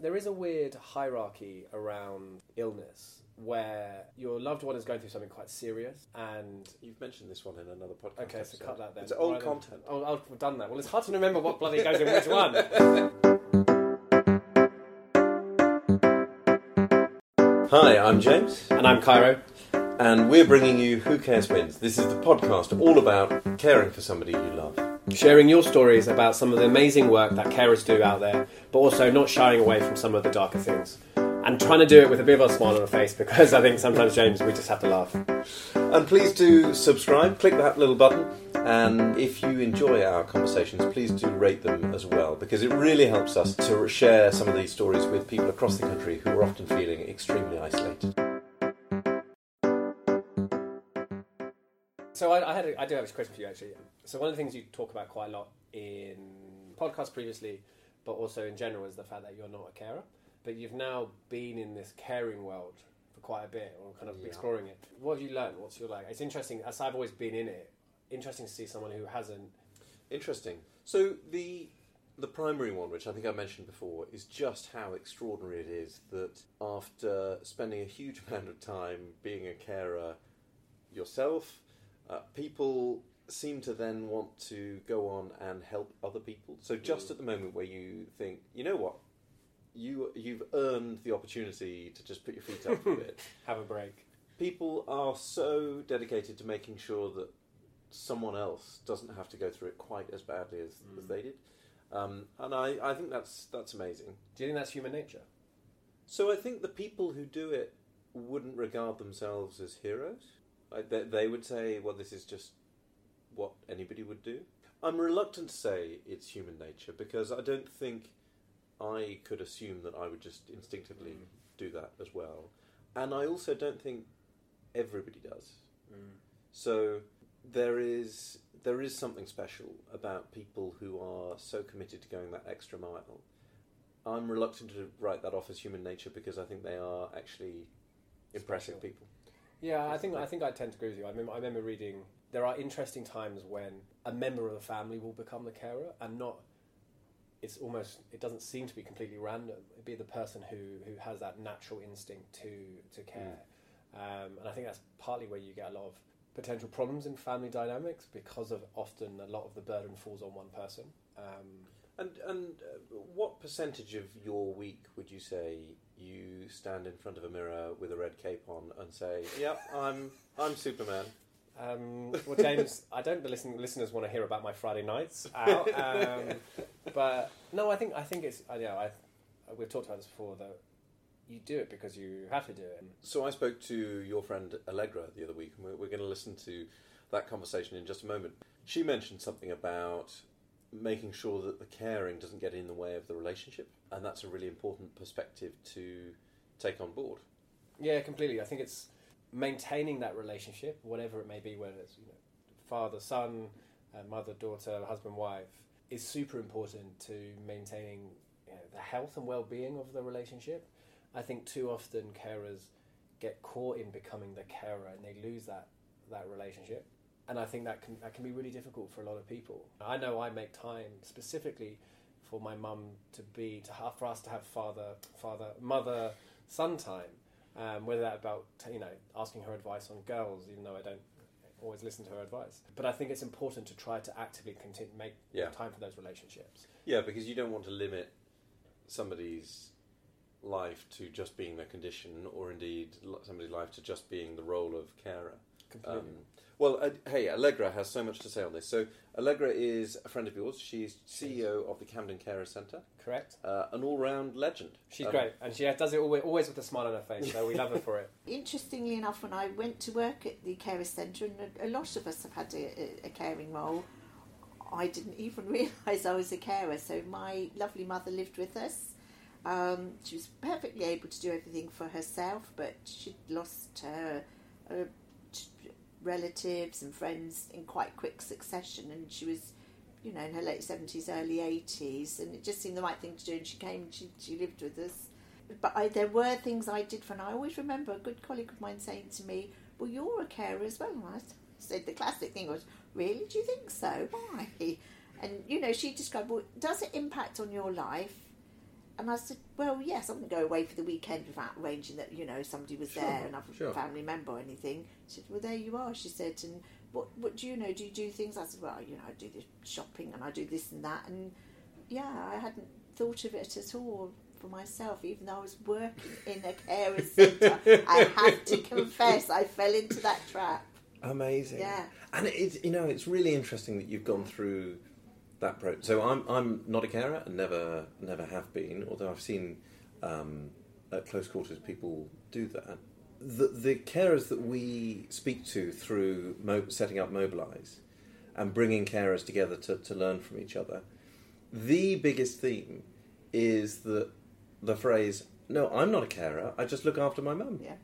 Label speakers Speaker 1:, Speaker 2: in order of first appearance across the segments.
Speaker 1: There is a weird hierarchy around illness where your loved one is going through something quite serious and
Speaker 2: You've mentioned this one in another podcast.
Speaker 1: Okay, so cut that then.
Speaker 2: It's old content.
Speaker 1: Oh, oh, we've done that. Well, it's hard to remember what bloody goes in which one.
Speaker 2: Hi, I'm James,
Speaker 1: And I'm Cairo.
Speaker 2: and we're bringing you Who Cares Wins. This is the podcast all about caring for somebody you love.
Speaker 1: Sharing your stories about some of the amazing work that carers do out there, but also not shying away from some of the darker things. And trying to do it with a bit of a smile on the face because I think sometimes, James, we just have to laugh.
Speaker 2: And please do subscribe, click that little button, and if you enjoy our conversations, please do rate them as well, because it really helps us to share some of these stories with people across the country who are often feeling extremely isolated.
Speaker 1: So I, I had a, I do have a question for you actually. So one of the things you talk about quite a lot in podcasts previously, but also in general, is the fact that you're not a carer, but you've now been in this caring world for quite a bit, or kind of
Speaker 2: Yeah.
Speaker 1: exploring it. What have you learned? What's your like? It's interesting. As I've always been in it, interesting to see someone who hasn't.
Speaker 2: Interesting. So the the primary one, which I think I mentioned before, is just how extraordinary it is that after spending a huge amount of time being a carer yourself, uh, people seem to then want to go on and help other people. So just
Speaker 1: Mm.
Speaker 2: at the moment where you think, you know what, you you've earned the opportunity to just put your feet up a bit
Speaker 1: Have a break.
Speaker 2: people are so dedicated to making sure that someone else doesn't have to go through it quite as badly as, as
Speaker 1: Mm.
Speaker 2: they did. Um, and I, I think that's that's amazing.
Speaker 1: Do you think that's human nature?
Speaker 2: So I think the people who do it wouldn't regard themselves as heroes. Like they, they would say, well, this is just what anybody would do. I'm reluctant to say it's human nature because I don't think I could assume that I would just instinctively mm. do that as well. And I also don't think everybody does. Mm. So there is there is something special about people who are so committed to going that extra mile. I'm reluctant to write that off as human nature because I think they are actually impressive
Speaker 1: Special.
Speaker 2: people.
Speaker 1: Yeah, I think I think I tend to agree with you. I remember, I remember reading there are interesting times when a member of the family will become the carer, and not. It's almost it doesn't seem to be completely random. It'd be the person who who has that natural instinct to to care, um, and I think that's partly where you get a lot of potential problems in family dynamics because of often a lot of the burden falls on one person. Um,
Speaker 2: And and uh, what percentage of your week would you say you stand in front of a mirror with a red cape on and say, "Yep, I'm I'm Superman."
Speaker 1: Um, well, James, I don't the listen, listeners want to hear about my Friday nights out, um, but no, I think I think it's I know I we've talked about this before that you do it because you have to do it.
Speaker 2: So I spoke to your friend Allegra the other week, and we're, we're going to listen to that conversation in just a moment. She mentioned something about making sure that the caring doesn't get in the way of the relationship, and that's a really important perspective to take on board.
Speaker 1: Yeah, completely. I think it's maintaining that relationship, whatever it may be, whether it's you know, father son, uh, mother daughter, husband wife, is super important to maintaining you know, the health and well-being of the relationship. I think too often carers get caught in becoming the carer and they lose that that relationship. And I think that can that can be really difficult for a lot of people. I know I make time specifically for my mum to be to have, for us to have father father mother son time um, whether that about you know asking her advice on girls, even though I don't always listen to her advice. But I think it's important to try to actively continue make
Speaker 2: Yeah.
Speaker 1: time for those relationships.
Speaker 2: Yeah, because you don't want to limit somebody's life to just being their condition, or indeed somebody's life to just being the role of carer.
Speaker 1: Completely.
Speaker 2: Um, well, uh, hey, Allegra has so much to say on this. So, Allegra is a friend of yours. She's CEO of the Camden Carer Centre,
Speaker 1: Correct.
Speaker 2: uh, an all-round legend.
Speaker 1: She's
Speaker 2: Um,
Speaker 1: great, and she does it always, always with a smile on her face. So we love her for it.
Speaker 3: Interestingly enough, when I went to work at the carer centre, and a, a lot of us have had a, a, a caring role, I didn't even realise I was a carer. So my lovely mother lived with us. Um, she was perfectly able to do everything for herself, but she'd lost her uh, t- relatives and friends in quite quick succession, and she was, you know, in her late seventies, early eighties, and it just seemed the right thing to do. And she came, she she lived with us but I, there were things I did for. And I always remember a good colleague of mine saying to me, "Well, you're a carer as well." And I said the classic thing was, "Really? Do you think so? Why?" And you know, she described, "Well, does it impact on your life?" And I said, well, yes, I wouldn't go away for the weekend without arranging that, you know, somebody was
Speaker 2: Sure,
Speaker 3: there, another
Speaker 2: sure.
Speaker 3: family member or anything. She said, well, there you are. She said, and what, what do you know? Do you do things? I said, well, you know, I do the shopping and I do this and that. And yeah, I hadn't thought of it at all for myself, even though I was working in a carer centre. I have to confess, I fell into that trap.
Speaker 2: Amazing.
Speaker 3: Yeah.
Speaker 2: And it's you know it's really interesting that you've gone through that pro. So I'm I'm not a carer and never never have been. Although I've seen um, at close quarters people do that. The the carers that we speak to through mo- setting up Mobilise and bringing carers together to, to learn from each other. The biggest theme is that the phrase "No, I'm not a carer. I just look after my mum."
Speaker 3: Yeah,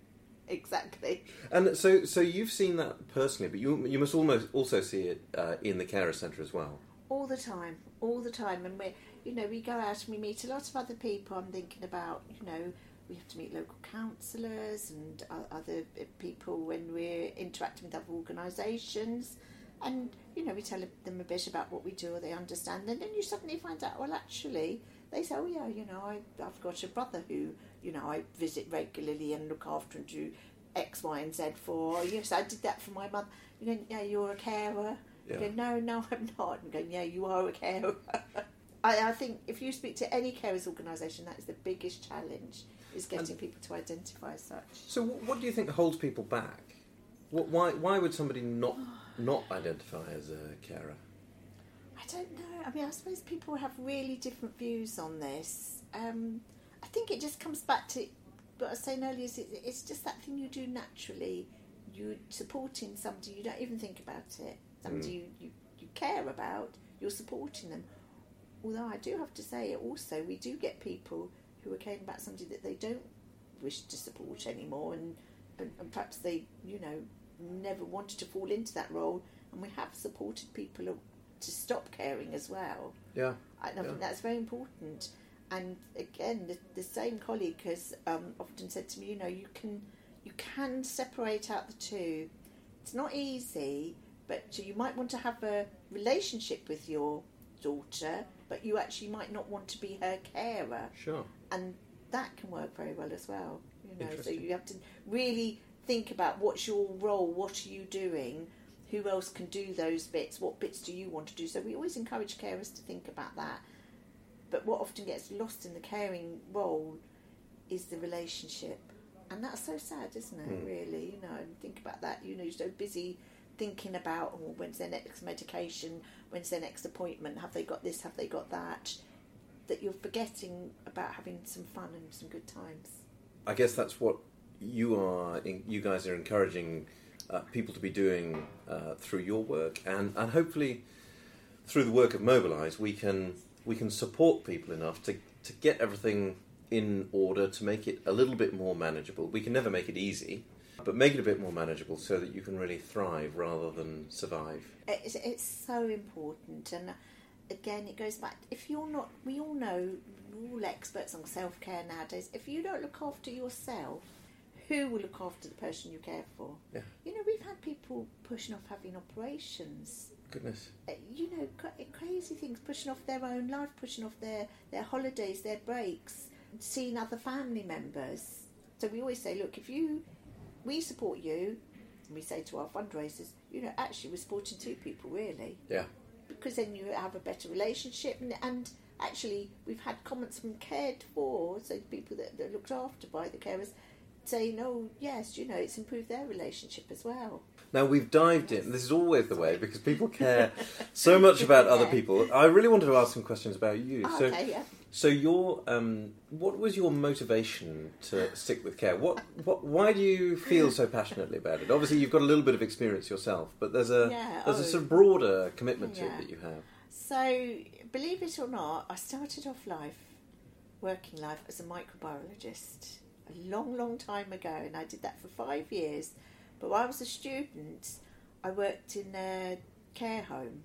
Speaker 3: exactly.
Speaker 2: And so, so you've seen that personally, but you you must almost also see it uh, in the carer centre as well.
Speaker 3: All the time, all the time. And we, you know, we go out and we meet a lot of other people. I'm thinking about, you know, we have to meet local councillors and other people when we're interacting with other organisations. And, you know, we tell them a bit about what we do or they understand. And then you suddenly find out, well, actually, they say, oh, yeah, you know, I, I've got a brother who, you know, I visit regularly and look after and do X, Y, and Z for. Yes, I did that for my mum. You know, yeah, you're a carer.
Speaker 2: Yeah.
Speaker 3: Go, no, no, I'm not. I'm going, yeah, you are a carer. I, I think if you speak to any carers organisation, that is the biggest challenge, is getting people to identify as such.
Speaker 2: So, wh- what do you think holds people back? What, why why would somebody not not identify as a carer?
Speaker 3: I don't know. I mean, I suppose people have really different views on this. Um, I think it just comes back to what I was saying earlier. Is it, it's just that thing you do naturally. You're supporting somebody you don't even think about it. Somebody you, you, you care about. You're supporting them. Although I do have to say, also we do get people who are caring about somebody that they don't wish to support anymore, and, and, and perhaps they, you know, never wanted to fall into that role. And we have supported people to stop caring as well.
Speaker 2: Yeah,
Speaker 3: And I
Speaker 2: Yeah.
Speaker 3: think that's very important. And again, the, the same colleague has um, often said to me, you know, you can you can separate out the two. It's not easy, but you might want to have a relationship with your daughter, but you actually might not want to be her carer,
Speaker 2: sure.
Speaker 3: and that can work very well as well. You know, so you have to really think about what's your role, what are you doing, who else can do those bits, what bits do you want to do. So we always encourage carers to think about that. But what often gets lost in the caring role is the relationship, and that's so sad, isn't it?
Speaker 2: Mm.
Speaker 3: Really, you know, and think about that. You know, you're so busy thinking about oh, when's their next medication, when's their next appointment, have they got this, have they got that, that you're forgetting about having some fun and some good times.
Speaker 2: I guess that's what you are. You guys are encouraging uh, people to be doing uh, through your work, and and hopefully through the work of Mobilise, we can we can support people enough to to get everything in order to make it a little bit more manageable. We can never make it easy, but make it a bit more manageable so that you can really thrive rather than survive.
Speaker 3: It's, it's so important, and again, it goes back. If you're not, we all know, we're all experts on self care nowadays. If you don't look after yourself, who will look after the person you care for?
Speaker 2: Yeah.
Speaker 3: You know, we've had people pushing off having operations.
Speaker 2: Goodness.
Speaker 3: uh, you know, crazy things, pushing off their own life, pushing off their, their holidays, their breaks, seeing other family members. So we always say, look, if you, we support you, and we say to our fundraisers, you know, actually we're supporting two people really,
Speaker 2: Yeah.
Speaker 3: because then you have a better relationship, and, and actually we've had comments from cared for, so people that, that are looked after by the carers, saying, oh yes, you know, it's improved their relationship as well.
Speaker 2: Now we've dived in. This is always the way because people care so much about other people. I really wanted to ask some questions about you.
Speaker 3: Oh,
Speaker 2: so,
Speaker 3: okay, yeah.
Speaker 2: So your um, what was your motivation to stick with care? What, what, why do you feel so passionately about it? Obviously, you've got a little bit of experience yourself, but there's a
Speaker 3: Yeah,
Speaker 2: there's a
Speaker 3: oh.
Speaker 2: sort of broader commitment to it that you have.
Speaker 3: So, believe it or not, I started off life, working life, as a microbiologist a long, long time ago, and I did that for five years. But while I was a student, I worked in a care home,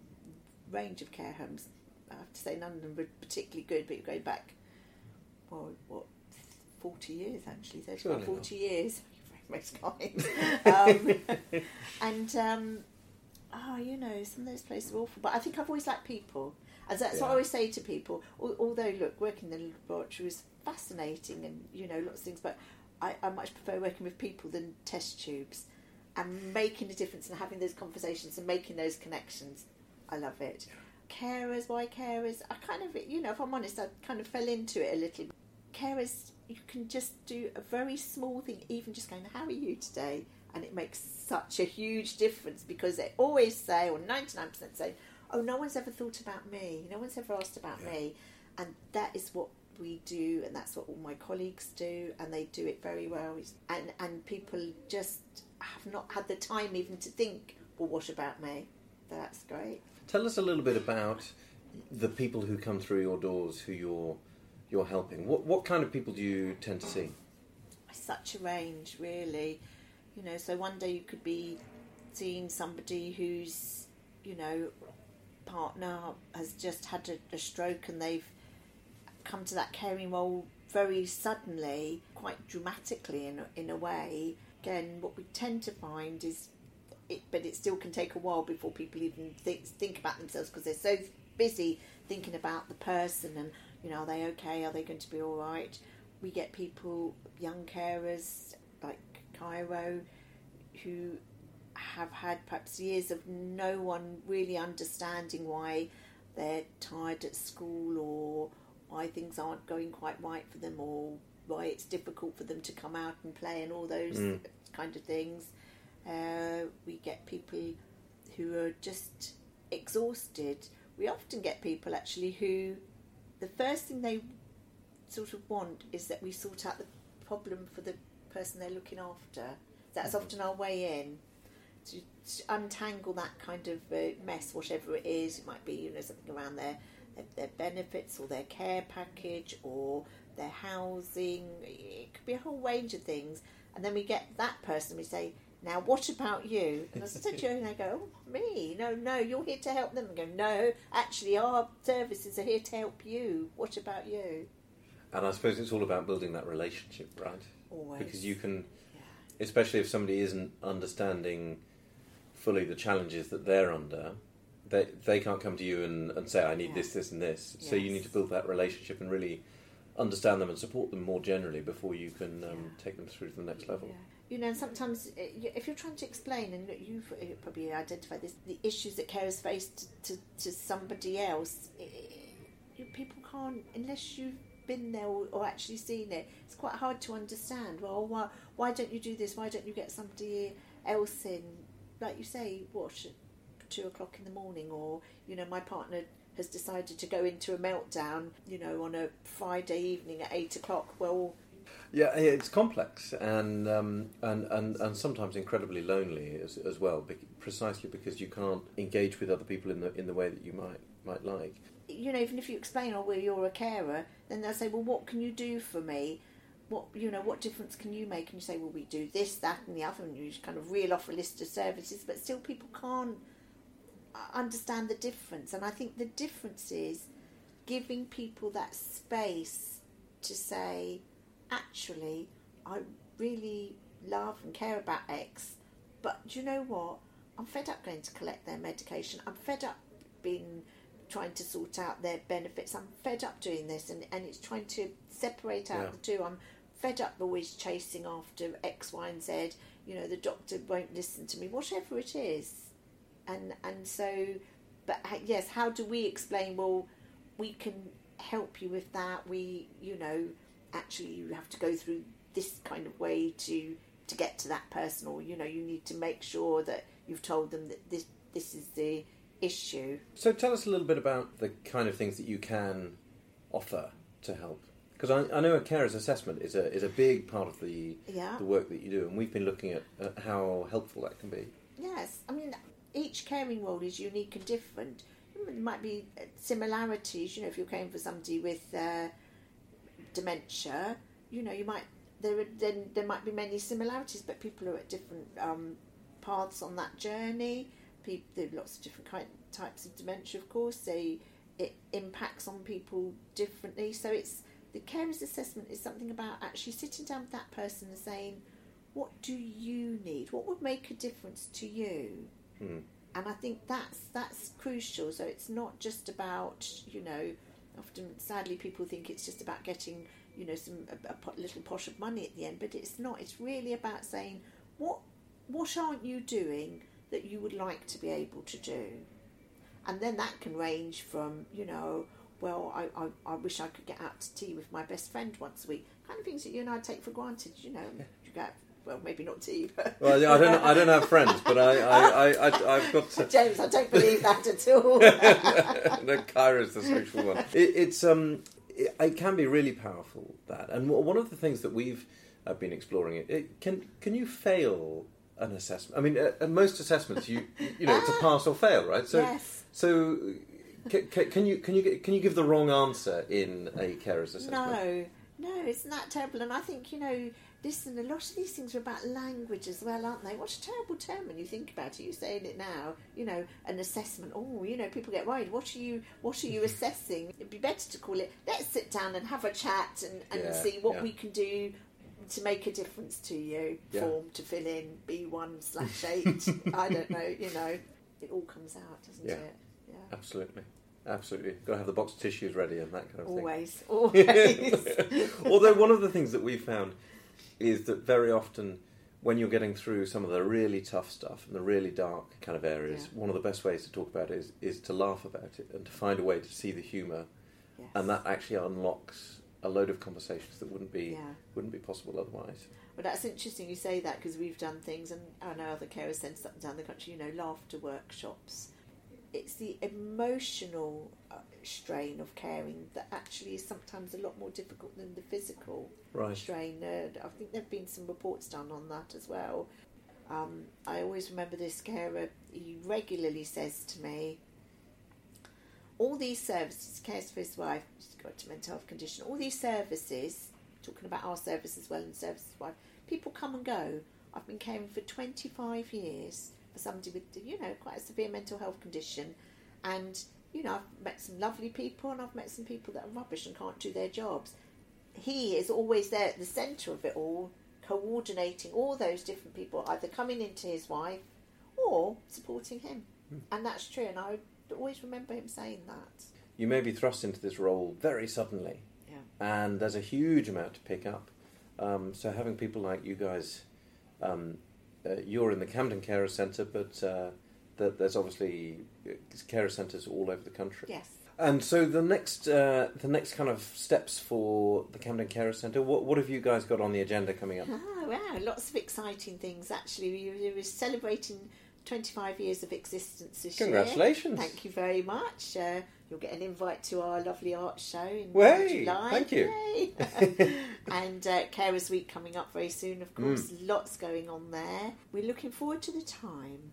Speaker 3: range of care homes. I have to say, none of them were particularly good, but you're going back, well, what, 40 years actually, 35,
Speaker 2: Surely
Speaker 3: 40 years. Most kind. um, and um, oh, you know, some of those places are awful. But I think I've always liked people. And that's what I always say to people. Although, look, working in the laboratory is fascinating and, you know, lots of things, but I, I much prefer working with people than test tubes and making a difference and having those conversations and making those connections. I love it. Carers, why carers? I kind of, you know, if I'm honest, I kind of fell into it a little. Carers, you can just do a very small thing, even just going, How are you today? And it makes such a huge difference because they always say, or 99% say, Oh, no one's ever thought about me. No one's ever asked about
Speaker 2: Yeah.
Speaker 3: me. And that is what we do, and that's what all my colleagues do, and they do it very well. And, and people just have not had the time even to think, Well, what about me? That's great.
Speaker 2: Tell us a little bit about the people who come through your doors who you're you're helping. What what kind of people do you tend to see?
Speaker 3: such a range, really. You know, so one day you could be seeing somebody whose, you know, partner has just had a, a stroke and they've come to that caring role very suddenly, quite dramatically in in a way. Again, what we tend to find is, it, but it still can take a while before people even think, think about themselves because they're so busy thinking about the person and, you know, are they okay? Are they going to be all right? We get people, young carers like Cairo, who have had perhaps years of no one really understanding why they're tired at school or why things aren't going quite right for them or why it's difficult for them to come out and play and all those
Speaker 2: Mm.
Speaker 3: kind of things. Uh, we get people who are just exhausted. We often get people actually who the first thing they sort of want is that we sort out the problem for the person they're looking after. That's often our way in to, to untangle that kind of uh, mess, whatever it is. It might be you know something around their, their their benefits or their care package or their housing. It could be a whole range of things. And then we get that person. We say, "Now, what about you?" And I said to you, and they go, oh, "Me? No, no. You're here to help them." And go, "No, actually, our services are here to help you. What about you?"
Speaker 2: And I suppose it's all about building that relationship, right?
Speaker 3: Always
Speaker 2: Because you can,
Speaker 3: Yeah.
Speaker 2: especially if somebody isn't understanding fully the challenges that they're under, they they can't come to you and, and say, "I need
Speaker 3: Yeah.
Speaker 2: this, this, and this." So you need to build that relationship and really understand them and support them more generally before you can um,
Speaker 3: Yeah.
Speaker 2: take them through to the next level.
Speaker 3: You know, sometimes uh, if you're trying to explain, and you've uh, probably identified this, the issues that carers face to, to, to somebody else, i you, people can't, unless you've been there or, or actually seen it, it's quite hard to understand. Well, why, why don't you do this? Why don't you get somebody else in? Like you say, what, at two o'clock in the morning? Or, you know, my partner has decided to go into a meltdown, you know, on a Friday evening at eight o'clock. Well,
Speaker 2: Yeah, it's complex and um, and, and and sometimes incredibly lonely as, as well, precisely because you can't engage with other people in the in the way that you might might like.
Speaker 3: you know, even if you explain, oh, well, you're a carer, then they'll say, well, what can you do for me? What you know, what difference can you make? And you say, well, we do this, that, and the other, and you just kind of reel off a list of services, but still, people can't uh, understand the difference. And I think the difference is giving people that space to say, actually, I really love and care about X, but do you know what? I'm fed up going to collect their medication. I'm fed up being trying to sort out their benefits. I'm fed up doing this, and, and it's trying to separate out
Speaker 2: Yeah.
Speaker 3: the two. I'm fed up always chasing after X, Y, and Z. You know, the doctor won't listen to me, whatever it is. And and so, but yes, how do we explain? Well, we can help you with that. We, you know, actually, you have to go through this kind of way to to get to that person, or you know, you need to make sure that you've told them that this this is the issue.
Speaker 2: So tell us a little bit about the kind of things that you can offer to help. Because I, I know a carer's assessment is a is a big part of the
Speaker 3: Yeah.
Speaker 2: the work that you do, and we've been looking at, at how helpful that can be.
Speaker 3: Yes, I mean each caring role is unique and different. There might be similarities. You know, if you're caring for somebody with uh, dementia, you know, you might there are, then there might be many similarities, but people are at different um, paths on that journey. People, there are lots of different kind, types of dementia, of course. They it impacts on people differently. So it's the carer's assessment is something about actually sitting down with that person and saying, what do you need? What would make a difference to you?
Speaker 2: Hmm.
Speaker 3: and I think that's that's crucial. So it's not just about you know. Often, sadly, people think it's just about getting you know some a, a little posh of money at the end, but it's not. It's really about saying what what aren't you doing that you would like to be able to do, and then that can range from you know well, I, I, I wish I could get out to tea with my best friend once a week. Kind of things that you and I take for granted, you know. You get well, maybe not tea, but
Speaker 2: Well, I don't. I don't have friends, but I, I, I, I I've got. To,
Speaker 3: James, I don't believe that at all.
Speaker 2: no, Kyra's the social one. It, it's um, it, it can be really powerful that, and one of the things that we've uh, been exploring it, it can can you fail an assessment? I mean, uh, most assessments, you you know, it's a pass or fail, right? So
Speaker 3: yes.
Speaker 2: so. Can, can you can you can you give the wrong answer in a carer's assessment?
Speaker 3: No, no, isn't that terrible? And I think, you know, listen, a lot of these things are about language as well, aren't they? What a terrible term when you think about it. You're saying it now, you know, an assessment. Oh, you know, people get worried. What are you what are you mm-hmm. assessing? It'd be better to call it, let's sit down and have a chat and, and
Speaker 2: Yeah,
Speaker 3: see what
Speaker 2: yeah.
Speaker 3: we can do to make a difference to you.
Speaker 2: Yeah.
Speaker 3: Form to fill in, B1 slash 8. I don't know, you know. It all comes out, doesn't it? Yeah.
Speaker 2: Absolutely, absolutely. Got to have the box of tissues ready and that kind of thing.
Speaker 3: Always, always.
Speaker 2: Although one of the things that we found is that very often when you're getting through some of the really tough stuff and the really dark kind of areas,
Speaker 3: Yeah.
Speaker 2: one of the best ways to talk about it is, is to laugh about it and to find a way to see the humour,
Speaker 3: Yes.
Speaker 2: and that actually unlocks a load of conversations that wouldn't be
Speaker 3: Yeah.
Speaker 2: wouldn't be possible otherwise.
Speaker 3: Well, that's interesting you say that because we've done things, and I know other carers centres up and down the country, you know, laughter workshops. It's the emotional uh, strain of caring that actually is sometimes a lot more difficult than the physical
Speaker 2: Right.
Speaker 3: strain. Uh, I think there have been some reports done on that as well. Um, I always remember this carer, he regularly says to me, all these services, he cares for his wife, she's got a mental health condition, all these services, talking about our service as well and services wife, people come and go. I've been caring for 25 years for somebody with, you know, quite a severe mental health condition. And, you know, I've met some lovely people and I've met some people that are rubbish and can't do their jobs. He is always there at the centre of it all, coordinating all those different people, either coming into his wife or supporting him. And that's true. And I always remember him saying that.
Speaker 2: You may be thrust into this role very suddenly,
Speaker 3: Yeah.
Speaker 2: and there's a huge amount to pick up. Um, so having people like you guys, um, you're in the Camden Carer Centre, but uh, th- there's obviously uh, carer centres all over the country.
Speaker 3: Yes.
Speaker 2: And so the next, uh, the next kind of steps for the Camden Carer Centre. What, what have you guys got on the agenda coming up?
Speaker 3: Ah, wow, lots of exciting things actually. We we were celebrating 25 years of existence this year.
Speaker 2: Congratulations!
Speaker 3: Thank you very much. Uh, you'll get an invite to our lovely art show in
Speaker 2: Way,
Speaker 3: July.
Speaker 2: thank you.
Speaker 3: And uh, Carers Week coming up very soon, of course.
Speaker 2: Mm.
Speaker 3: Lots going on there. We're looking forward to the time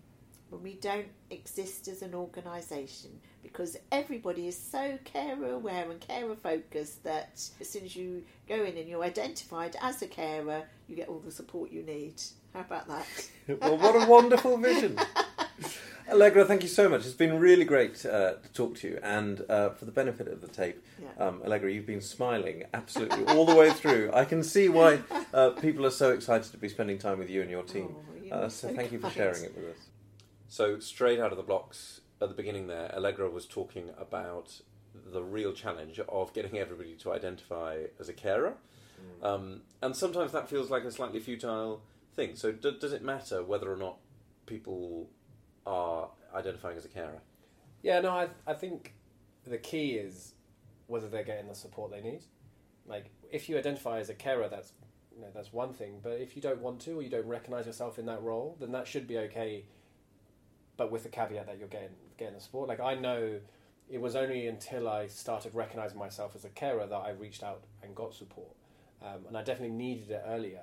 Speaker 3: when we don't exist as an organisation because everybody is so carer aware and carer focused that as soon as you go in and you're identified as a carer, you get all the support you need. How about that?
Speaker 2: well, what a wonderful vision. Allegra, thank you so much. It's been really great uh, to talk to you. And uh, for the benefit of the tape,
Speaker 3: Yeah.
Speaker 2: um, Allegra, you've been smiling absolutely all the way through. I can see why uh, people are so excited to be spending time with you and your team.
Speaker 3: Oh,
Speaker 2: Uh, so
Speaker 3: so
Speaker 2: thank you for sharing it with us.
Speaker 4: So straight out of the blocks at the beginning there, Allegra was talking about the real challenge of getting everybody to identify as a carer, um, and sometimes that feels like a slightly futile thing. So d- does it matter whether or not people are identifying as a carer?
Speaker 1: Yeah, no, I, I think the key is whether they're getting the support they need. Like, if you identify as a carer, that's you know, that's one thing. But if you don't want to or you don't recognise yourself in that role, then that should be okay. But with the caveat that you're getting getting the support. Like I know, it was only until I started recognising myself as a carer that I reached out and got support. Um, and I definitely needed it earlier,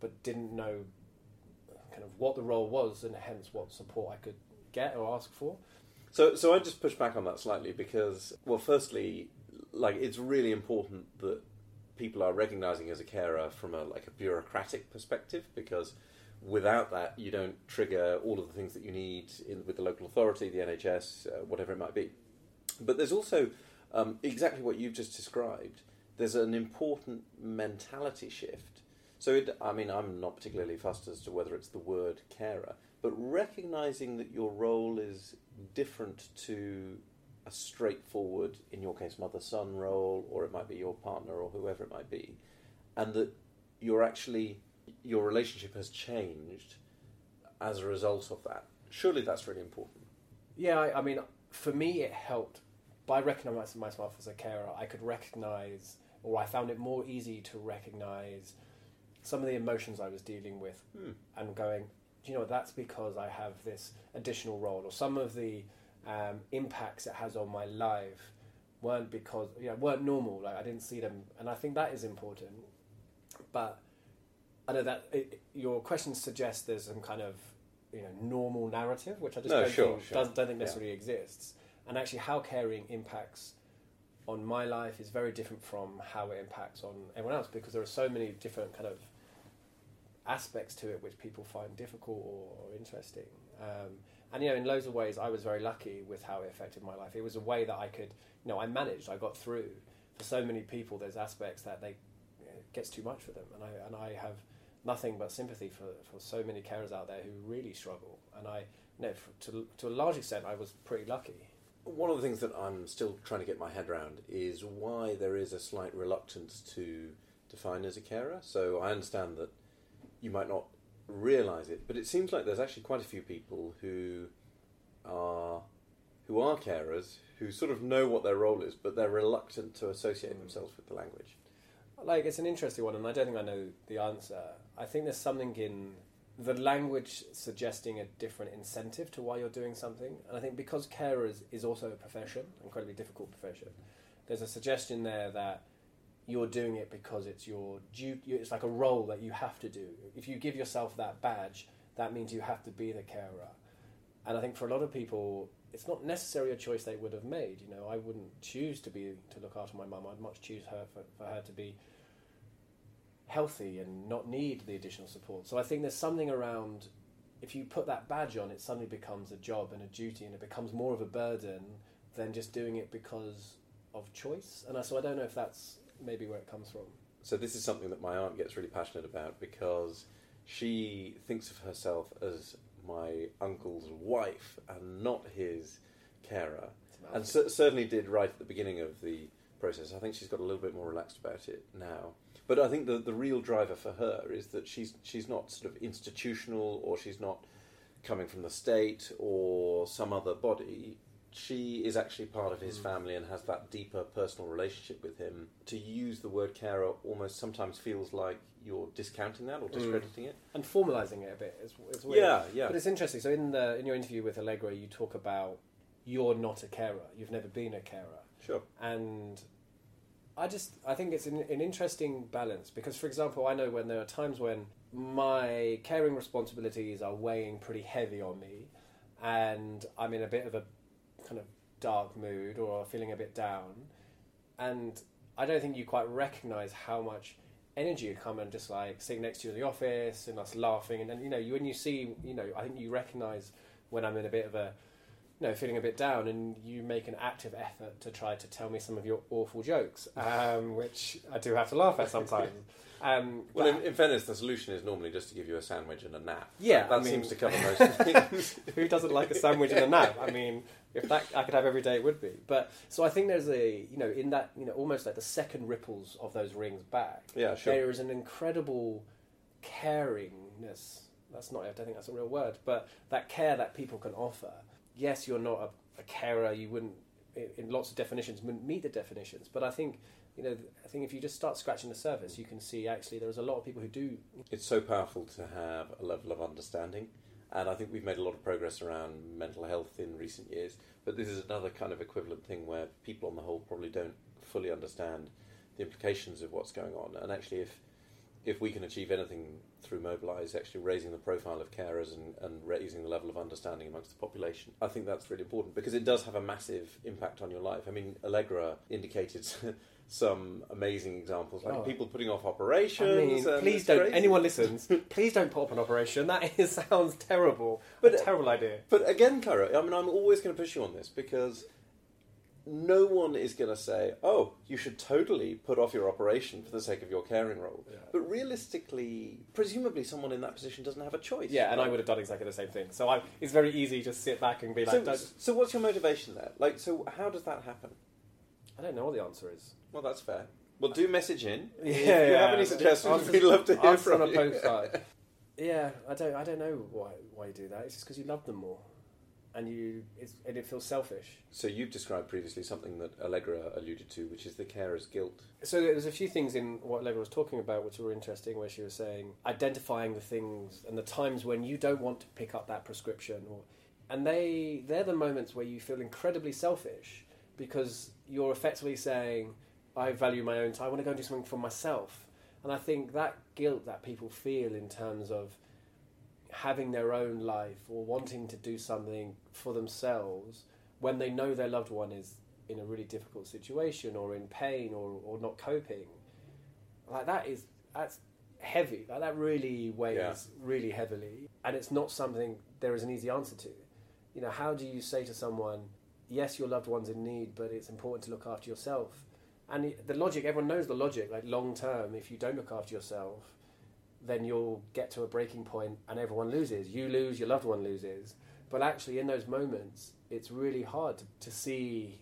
Speaker 1: but didn't know kind of what the role was and hence what support I could get or ask for.
Speaker 4: So, so I just push back on that slightly because, well, firstly, like it's really important that people are recognizing as a carer from a like a bureaucratic perspective because without that, you don't trigger all of the things that you need in, with the local authority, the NHS, uh, whatever it might be. But there's also um, exactly what you've just described. There's an important mentality shift.
Speaker 2: So, it, I mean, I'm not particularly fussed as to whether it's the word carer, but recognizing that your role is different to a straightforward, in your case, mother son role, or it might be your partner or whoever it might be, and that you're actually, your relationship has changed as a result of that. Surely that's really important.
Speaker 1: Yeah, I, I mean, for me, it helped by recognizing myself as a carer. I could recognize, or I found it more easy to recognize some of the emotions I was dealing with
Speaker 2: Hmm.
Speaker 1: and going, do you know, what, that's because I have this additional role, or some of the um, impacts it has on my life weren't because, you know, weren't normal. Like I didn't see them, and I think that is important. But I know that it, your question suggests there's some kind of, you know, normal narrative, which I just
Speaker 2: No,
Speaker 1: don't
Speaker 2: sure,
Speaker 1: think
Speaker 2: sure.
Speaker 1: does, don't think
Speaker 2: Yeah.
Speaker 1: necessarily exists. And actually, how caring impacts on my life is very different from how it impacts on everyone else because there are so many different kind of aspects to it which people find difficult or, or interesting. Um, and you know, in loads of ways, I was very lucky with how it affected my life. It was a way that I could, you know, I managed. I got through. For so many people, there's aspects that they it gets too much for them, and I and I have nothing but sympathy for, for so many carers out there who really struggle. And I, you know, f to to a large extent, I was pretty lucky.
Speaker 2: One of the things that I'm still trying to get my head around is why there is a slight reluctance to define as a carer. So I understand that you might not realise it, but it seems like there's actually quite a few people who are who are carers who sort of know what their role is, but they're reluctant to associate themselves with the language.
Speaker 1: Like it's an interesting one, and I don't think I know the answer. I think there's something in the language suggesting a different incentive to why you're doing something, and I think because carers is also a profession, incredibly difficult profession. There's a suggestion there that you're doing it because it's your due. It's like a role that you have to do. If you give yourself that badge, that means you have to be the carer. And I think for a lot of people, it's not necessarily a choice they would have made. You know, I wouldn't choose to be to look after my mum. I'd much choose her for, for her to be healthy and not need the additional support. So I think there's something around if you put that badge on, it suddenly becomes a job and a duty, and it becomes more of a burden than just doing it because of choice. And I, so I don't know if that's maybe where it comes from.
Speaker 2: So this is something that my aunt gets really passionate about because she thinks of herself as my uncle's wife and not his carer. and cer- certainly did right at the beginning of the process. I think she's got a little bit more relaxed about it now. But I think the the real driver for her is that she's she's not sort of institutional or she's not coming from the state or some other body. She is actually part of his
Speaker 1: Mm.
Speaker 2: family and has that deeper personal relationship with him. To use the word carer almost sometimes feels like you're discounting that or
Speaker 1: Mm.
Speaker 2: discrediting it.
Speaker 1: and formalizing it a bit is, is weird.
Speaker 2: Yeah, yeah.
Speaker 1: But it's interesting. So in the in your interview with Allegra, you talk about you're not a carer. You've never been a carer,
Speaker 2: Sure.
Speaker 1: and I just I think it's an, an interesting balance because, for example, I know when there are times when my caring responsibilities are weighing pretty heavy on me, and I'm in a bit of a kind of dark mood or feeling a bit down, and I don't think you quite recognise how much energy you come and just like sitting next to you in the office and us laughing. And then you know you when you see you know I think you recognise when I'm in a bit of a you know feeling a bit down and you make an active effort to try to tell me some of your awful jokes um, which I do have to laugh at sometimes um,
Speaker 2: Well, in, in fairness, the solution is normally just to give you a sandwich and a nap.
Speaker 1: Yeah,
Speaker 2: that
Speaker 1: mean-
Speaker 2: seems to cover most things.
Speaker 1: who doesn't like a sandwich and a nap? I mean, if that I could have every day, it would be. But so I think there's a you know in that you know almost like the second ripples of those rings back.
Speaker 2: Yeah, sure.
Speaker 1: There is an incredible caringness. That's not. I don't think that's a real word, but that care that people can offer. Yes, you're not a, a carer. You wouldn't, in, in lots of definitions, wouldn't meet the definitions. But I think you know, I think if you just start scratching the surface, you can see actually there's a lot of people who do.
Speaker 2: It's so powerful to have a level of understanding, and I think we've made a lot of progress around mental health in recent years. But this is another kind of equivalent thing where people on the whole probably don't fully understand the implications of what's going on. And actually, if if we can achieve anything through Mobilise, actually raising the profile of carers and, and raising the level of understanding amongst the population, I think that's really important because it does have a massive impact on your life. I mean, Allegra indicated some amazing examples, like
Speaker 1: Oh.
Speaker 2: people putting off
Speaker 1: I
Speaker 2: operations.
Speaker 1: mean, please don't.
Speaker 2: crazy.
Speaker 1: Anyone listens, please don't put up an operation. That is, sounds terrible.
Speaker 2: But-
Speaker 1: a terrible idea.
Speaker 2: But again, Cara, I mean, I'm always going to push you on this because no one is going to say, "Oh, you should totally put off your operation for the sake of your caring role."
Speaker 1: Yeah.
Speaker 2: But realistically, presumably, someone in that position doesn't have a choice.
Speaker 1: Yeah, and I would have done exactly the same thing. So I, it's very easy to sit back and be like,
Speaker 2: So, so what's your motivation there? Like, so how does that happen?
Speaker 1: I don't know what the answer is.
Speaker 2: Well, that's fair. Well, do message in.
Speaker 1: Yeah,
Speaker 2: if you
Speaker 1: yeah.
Speaker 2: have any suggestions,
Speaker 1: Answers-
Speaker 2: we'd love to hear from
Speaker 1: a
Speaker 2: you.
Speaker 1: postcard. Yeah, I don't, I don't know why, why you do that. It's just because you love them more, and you, it's, and it feels selfish.
Speaker 2: So you've described previously something that Allegra alluded to, which is the carer's guilt.
Speaker 1: So there's a few things in what Allegra was talking about which were interesting, where she was saying identifying the things and the times when you don't want to pick up that prescription, or, and they they're the moments where you feel incredibly selfish because you're effectively saying, I value my own time. I want to go and do something for myself, and I think that guilt that people feel in terms of having their own life or wanting to do something for themselves when they know their loved one is in a really difficult situation or in pain or, or not coping like that is that's heavy. Like that really weighs
Speaker 2: Yeah.
Speaker 1: really heavily. And it's not something there is an easy answer to. You know how do you say to someone yes your loved one's in need but it's important to look after yourself? And the- the logic everyone knows the logic like long term if you don't look after yourself then you'll get to a breaking point and everyone loses you lose your loved one loses but actually in those moments it's really hard to, to see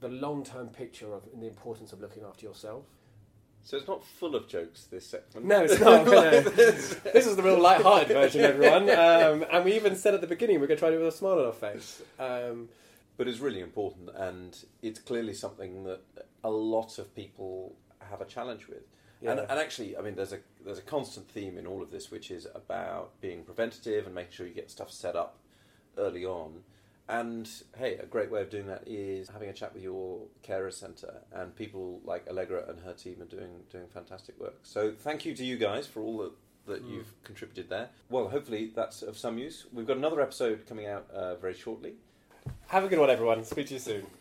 Speaker 1: the long-term picture of the importance of looking after yourself
Speaker 2: So it's not full of jokes, this segment.
Speaker 1: no it's not no. this is the real light-hearted version everyone um, and we even said at the beginning we're going to try to do it with a smile on our face um,
Speaker 2: But it's really important, and it's clearly something that a lot of people have a challenge with. And,
Speaker 1: Yeah.
Speaker 2: and actually, I mean, there's a there's a constant theme in all of this, which is about being preventative and making sure you get stuff set up early on. And hey, a great way of doing that is having a chat with your carer centre, and people like Allegra and her team are doing doing fantastic work. So thank you to you guys for all that that
Speaker 1: Mm.
Speaker 2: you've contributed there. Well, hopefully that's of some use. We've got another episode coming out uh, very shortly.
Speaker 1: have a good one everyone speak to you soon